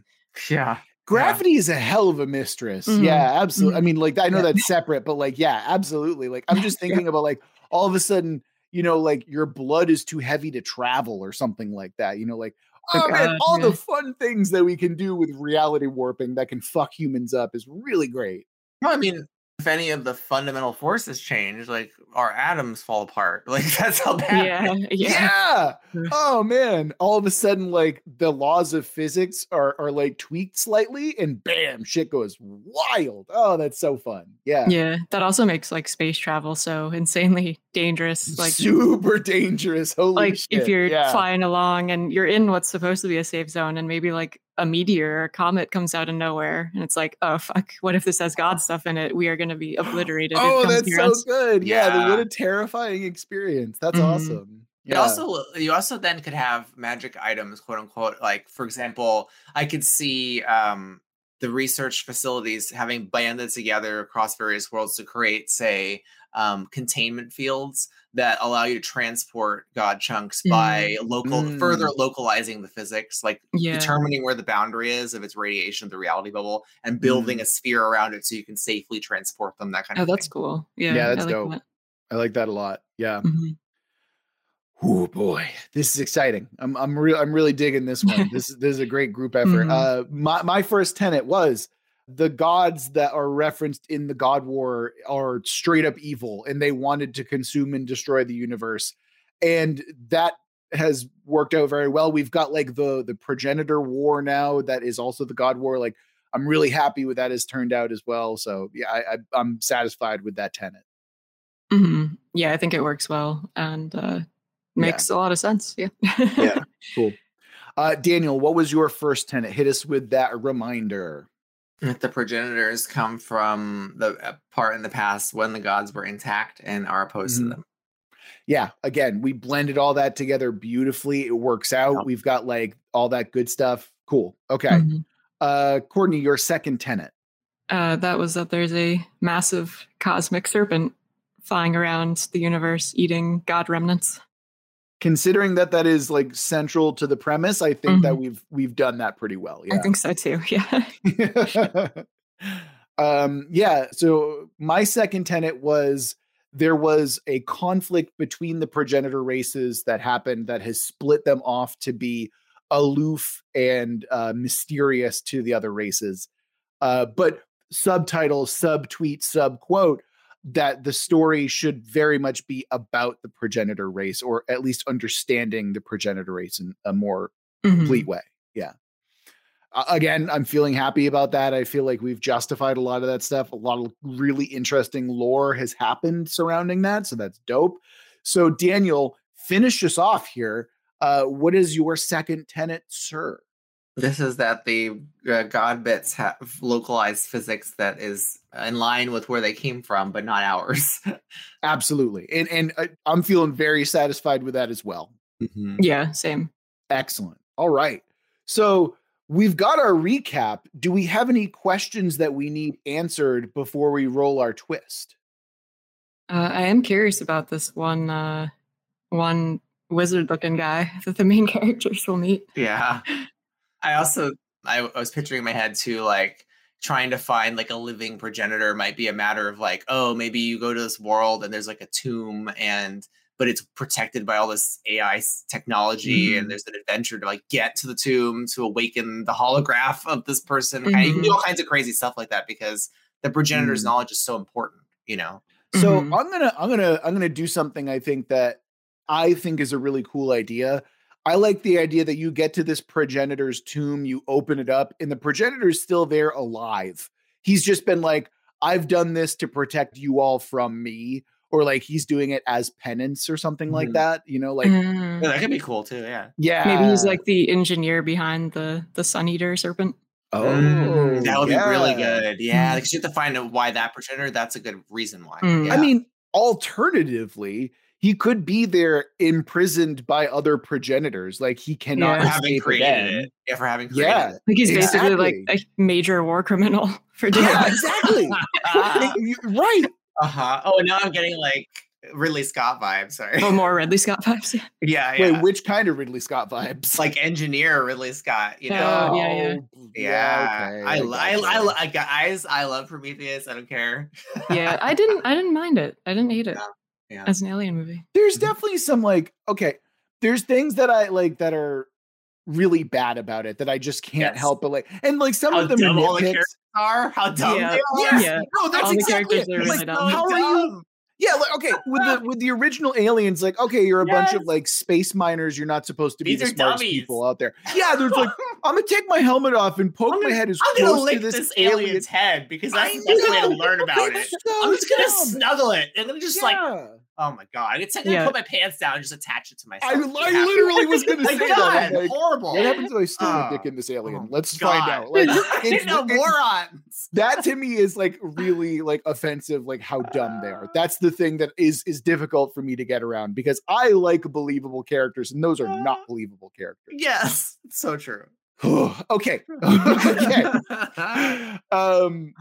S3: Yeah.
S1: Gravity yeah. is a hell of a mistress. Mm-hmm. Yeah, absolutely. Mm-hmm. I mean, like I know that's separate, but like, yeah, absolutely. Like I'm just thinking about like all of a sudden, you know, like your blood is too heavy to travel or something like that. You know, like oh man, all yeah. the fun things that we can do with reality warping that can fuck humans up is really great.
S3: I mean, if any of the fundamental forces change, like our atoms fall apart. Like that's how bad.
S2: Yeah,
S1: yeah. yeah. Oh man! All of a sudden, like the laws of physics are are like tweaked slightly, and bam, shit goes wild. Oh, that's so fun. Yeah.
S2: Yeah. That also makes like space travel so insanely dangerous. Like
S1: super dangerous. Holy
S2: like
S1: shit.
S2: if you're
S1: yeah.
S2: flying along and you're in what's supposed to be a safe zone, and maybe like a meteor or a comet comes out of nowhere and it's like oh fuck what if this has god stuff in it we are going to be obliterated
S1: oh that's so us. good yeah, yeah what a terrifying experience that's mm-hmm. awesome
S3: yeah. It also you also then could have magic items quote unquote like for example i could see um the research facilities having banded together across various worlds to create say um, containment fields that allow you to transport god chunks mm. by local mm. further localizing the physics like yeah. determining where the boundary is of its radiation of the reality bubble and building mm. a sphere around it so you can safely transport them that kind of
S2: oh,
S3: of
S2: that's
S3: thing.
S2: cool yeah
S1: yeah that's I like dope that. i like that a lot yeah mm-hmm. Oh boy, this is exciting. I'm I'm real I'm really digging this one. this is this is a great group effort. Mm-hmm. Uh my my first tenet was the gods that are referenced in the God War are straight up evil and they wanted to consume and destroy the universe. And that has worked out very well. We've got like the the progenitor war now that is also the God War. Like I'm really happy with that has turned out as well. So yeah, I, I am satisfied with that tenet.
S2: Mm-hmm. Yeah, I think it works well and uh makes yeah. a lot of sense. Yeah.
S1: yeah. Cool. Uh, Daniel, what was your first tenet? Hit us with that reminder
S3: the progenitors come from the uh, part in the past when the gods were intact and are opposed mm-hmm. to them.
S1: Yeah, again, we blended all that together beautifully. It works out. We've got like all that good stuff. Cool. Okay. Mm-hmm. Uh Courtney, your second tenet.
S2: Uh that was that there's a massive cosmic serpent flying around the universe eating god remnants
S1: considering that that is like central to the premise i think mm-hmm. that we've we've done that pretty well yeah
S2: i think so too
S1: yeah. Um yeah so my second tenet was there was a conflict between the progenitor races that happened that has split them off to be aloof and uh, mysterious to the other races. Uh, but subtitle subtweet subquote that the story should very much be about the progenitor race or at least understanding the progenitor race in a more mm-hmm. complete way. Yeah. Uh, again, I'm feeling happy about that. I feel like we've justified a lot of that stuff. A lot of really interesting lore has happened surrounding that. So that's dope. So, Daniel, finish us off here. Uh, what is your second tenet, sir?
S3: This is that the uh, God bits have localized physics that is in line with where they came from, but not ours.
S1: Absolutely, and and uh, I'm feeling very satisfied with that as well.
S2: Mm-hmm. Yeah, same.
S1: Excellent. All right, so we've got our recap. Do we have any questions that we need answered before we roll our twist?
S2: Uh, I am curious about this one uh, one wizard looking guy that the main characters will meet.
S3: Yeah. I also I, I was picturing in my head too, like trying to find like a living progenitor might be a matter of like, oh, maybe you go to this world and there's like a tomb and but it's protected by all this AI technology mm-hmm. and there's an adventure to like get to the tomb to awaken the holograph of this person. Mm-hmm. Kind of, you do all kinds of crazy stuff like that because the progenitor's mm-hmm. knowledge is so important, you know.
S1: So mm-hmm. I'm gonna I'm gonna I'm gonna do something I think that I think is a really cool idea. I like the idea that you get to this progenitor's tomb, you open it up, and the progenitor's still there alive. He's just been like, I've done this to protect you all from me, or like he's doing it as penance or something like
S3: Mhm.
S1: that. You know, like
S2: Mm.
S3: Yeah, that could be cool too. Yeah.
S1: yeah,
S2: Maybe he's like the engineer behind the the Sun Eater serpent.
S1: oh,
S3: Mm, that would be really good. Yeah,
S2: Mm.
S3: because you have to find out why that progenitor. That's a good reason why.
S2: Mm.
S3: Yeah.
S1: I mean, alternatively, he could be there imprisoned by other progenitors. Like he cannot
S2: Yeah.
S3: for having
S1: escape
S3: created
S1: again.
S3: it. Yeah, for having created
S1: Yeah,
S3: it.
S2: Like he's basically like a major war criminal for doing
S1: yeah,
S2: this.
S1: exactly. You- right.
S3: Uh huh. Oh, now I'm getting like Ridley Scott vibes. Sorry.
S2: Oh, more Ridley Scott vibes.
S3: yeah, yeah.
S1: Wait, which kind of Ridley Scott vibes?
S3: like engineer Ridley Scott. You know.
S2: Yeah. Oh, yeah, yeah.
S3: Yeah,
S1: okay,
S3: I, lo- I, I, I, guys, I love Prometheus. I don't care.
S2: yeah, I didn't. I didn't mind it. I didn't hate it
S3: Yeah.
S2: as an alien movie.
S1: there's
S3: Mhm.
S1: definitely some like okay there's things that i like that are really bad about it that i just can't
S3: Yes.
S1: help but like and like some
S3: How
S1: of them
S3: dumb all the
S1: nitpicks
S3: characters are. How dumb
S2: Yeah.
S3: they are.
S1: Yes.
S2: Yeah.
S1: no that's
S2: All the
S1: exactly
S2: characters
S1: it.
S2: are
S1: It's
S2: really
S1: like,
S2: dumb.
S1: how are you yeah like okay with the with the original aliens like okay you're a bunch of like space miners you're not supposed to be
S3: These
S1: the
S3: are
S1: smartest
S3: dummies.
S1: people out there yeah there's like i'm gonna take my helmet off and poke
S3: I'm
S1: my head as
S3: I'm gonna
S1: close
S3: lick
S1: to this,
S3: this,
S1: alien
S3: alien's head because
S1: I
S3: that's the best way to learn about
S1: It's
S3: it.
S1: so
S3: I'm just gonna
S1: dumb.
S3: snuggle it and then just like,
S1: Yeah.
S3: Oh my god, it's I'm gonna put my pants down and just attach it to myself.
S1: I, I literally was gonna
S3: Like,
S1: say that
S3: God,
S1: like,
S3: horrible.
S1: What happens if I stick my
S3: Oh,
S1: dick in this alien?
S3: oh,
S1: Let's
S3: God.
S1: find out. Like, it's,
S3: no
S1: it's-
S3: morons.
S1: that to me is like really like offensive. Like how dumb they are. That's the thing that is is difficult for me to get around because I like believable characters, and those are not believable characters.
S3: Yes, it's so true.
S1: okay, okay. Um.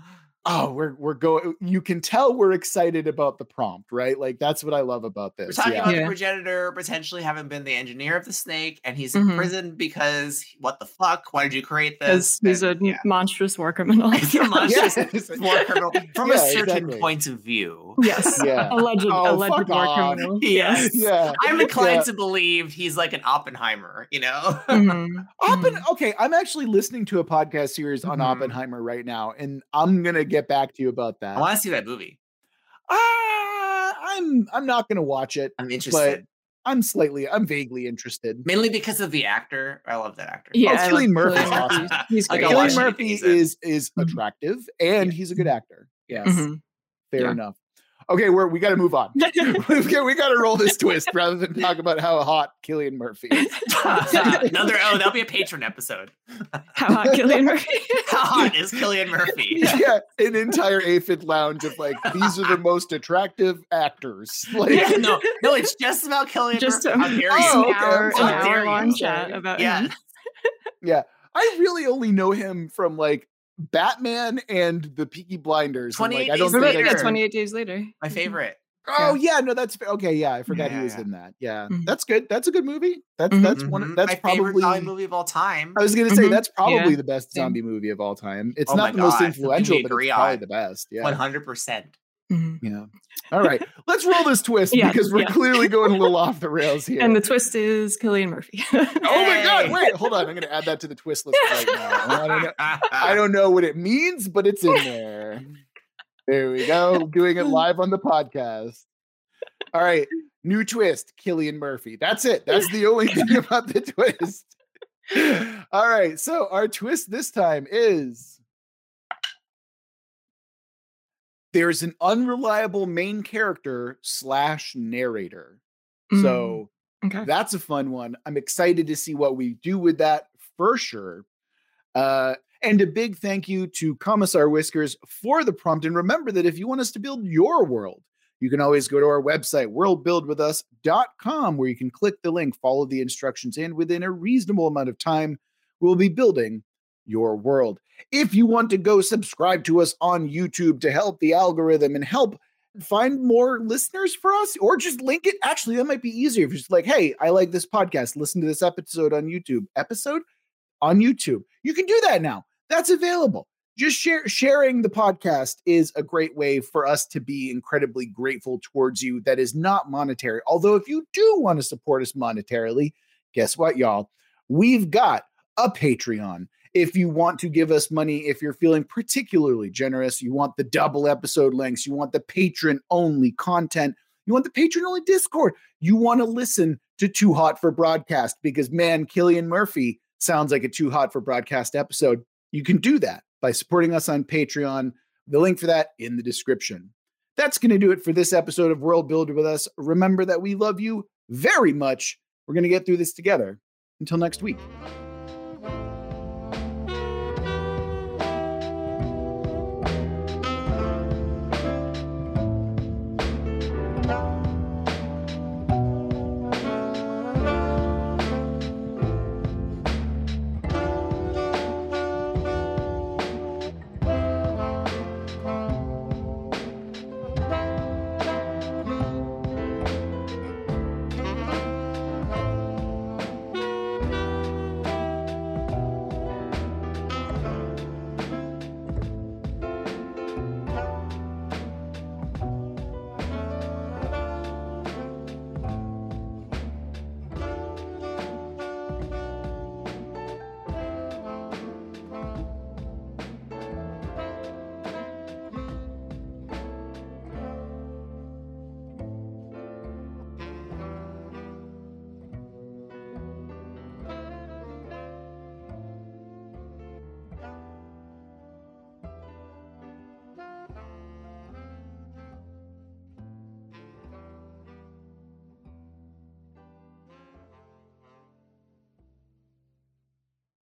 S1: Oh, we're we're going. You can tell we're excited about the prompt, right? Like that's what I love about this.
S3: We're
S1: this.
S3: talking
S1: Yeah.
S3: about the progenitor potentially having been the engineer of the snake, and he's
S2: Mhm.
S3: in prison because what the fuck? Why did you create this?
S2: Because he's a
S3: yeah.
S2: monstrous war criminal.
S3: He's a monstrous
S1: Yes.
S3: war criminal from a certain
S1: exactly.
S3: point of view.
S2: Yes,
S1: Yeah.
S2: alleged,
S1: Oh,
S2: alleged
S1: fuck
S2: war
S1: off.
S2: criminal.
S3: Yes.
S1: Yeah.
S3: I'm inclined
S1: Yeah.
S3: to believe he's like an Oppenheimer, you know?
S2: Mhm,
S1: Oppen-
S2: mhm.
S1: okay, I'm actually listening to a podcast series on
S3: Mhm.
S1: Oppenheimer right now, and I'm gonna get back to you about that.
S3: I want to see that movie.
S1: Uh, I'm I'm not gonna watch it,
S3: I'm
S1: but
S3: interested.
S1: I'm slightly, I'm vaguely interested.
S3: Mainly because of the actor. I love that actor.
S2: Yeah,
S1: Oh,
S2: I
S1: Cillian
S2: like
S1: Murphy's
S2: Cillian
S1: awesome.
S2: Murphy. He's
S3: Like,
S2: great.
S3: I'll watch
S1: Cillian
S3: it.
S1: Murphy is is
S2: Mhm.
S1: attractive, and he's a good actor.
S3: Yes.
S2: Mhm.
S1: Fair
S2: Yeah.
S1: enough. Okay, we're we got to move on. we got we got to roll this twist rather than talk about how hot Cillian Murphy is.
S3: Another oh, that'll be a patron episode.
S2: How hot Cillian Murphy?
S3: How hot is Cillian Murphy?
S1: yeah, an entire aphid lounge of like these are the most attractive actors. Like,
S3: Yeah, no, no, it's just about Cillian
S2: Just
S3: Murphy.
S2: a,
S3: How dare
S2: just
S1: Oh,
S3: you?
S2: an oh,
S1: okay,
S2: hour, an
S1: sorry.
S3: How dare
S2: hour long chat about
S3: Yeah.
S2: him.
S1: Yeah, I really only know him from like Batman and the Peaky Blinders.
S3: 28
S1: like, I don't
S3: Days
S1: think
S3: Later.
S2: yeah, 28 days later?
S3: My favorite.
S1: Oh yeah, no, that's okay. Yeah, I forgot
S3: Yeah,
S1: he was
S3: yeah.
S1: in that. Yeah,
S2: Mhm.
S1: that's good. That's a good movie. That's
S2: Mhm.
S1: that's one.
S3: Mhm.
S1: That's
S3: my favorite
S1: probably.
S3: zombie movie of all time.
S1: I was gonna say
S2: Mhm.
S1: that's probably
S2: Yeah,
S1: the best zombie movie of all time. It's
S3: Oh
S1: not the most
S3: God, something
S1: influential, but
S3: agree
S1: it's probably the best. Yeah,
S3: One hundred percent.
S2: Mhm.
S1: yeah. All right, let's roll this twist
S2: Yeah,
S1: because we're
S2: yeah.
S1: clearly going a little off the rails here.
S2: And the twist is Cillian Murphy.
S1: oh my god! Wait, hold on. I'm gonna add that to the twist list right now. I don't know. I don't know what it means, but it's in there. There we go. Doing it live on the podcast. All right. New twist, Cillian Murphy. That's it. That's the only thing about the twist. All right. So our twist this time is there's an unreliable main character slash narrator. So
S2: okay.
S1: that's a fun one. I'm excited to see what we do with that for sure. Uh, and a big thank you to Commissar Whiskers for the prompt. And remember that if you want us to build your world, you can always go to our website, worldbuildwithus.com, where you can click the link, follow the instructions, and within a reasonable amount of time, we'll be building your world. If you want to go subscribe to us on YouTube to help the algorithm and help find more listeners for us or just link it actually that might be easier if you're just like hey i like this podcast. Listen to this episode on youtube. Episode on youtube. You can do that now. That's available. Just share sharing the podcast is a great way for us to be incredibly grateful towards you that is not monetary. Although if you do want to support us monetarily guess what y'all? We've got a patreon if you want to give us money, if you're feeling particularly generous, you want the double episode lengths, you want the patron only content, you want the patron only Discord, you want to listen to Too Hot for Broadcast because, man, Cillian Murphy sounds like a Too Hot for Broadcast episode. You can do that by supporting us on Patreon. The link for that in the description. That's going to do it for this episode of World Builder with us. Remember that we love you very much. We're going to get through this together. Until next week.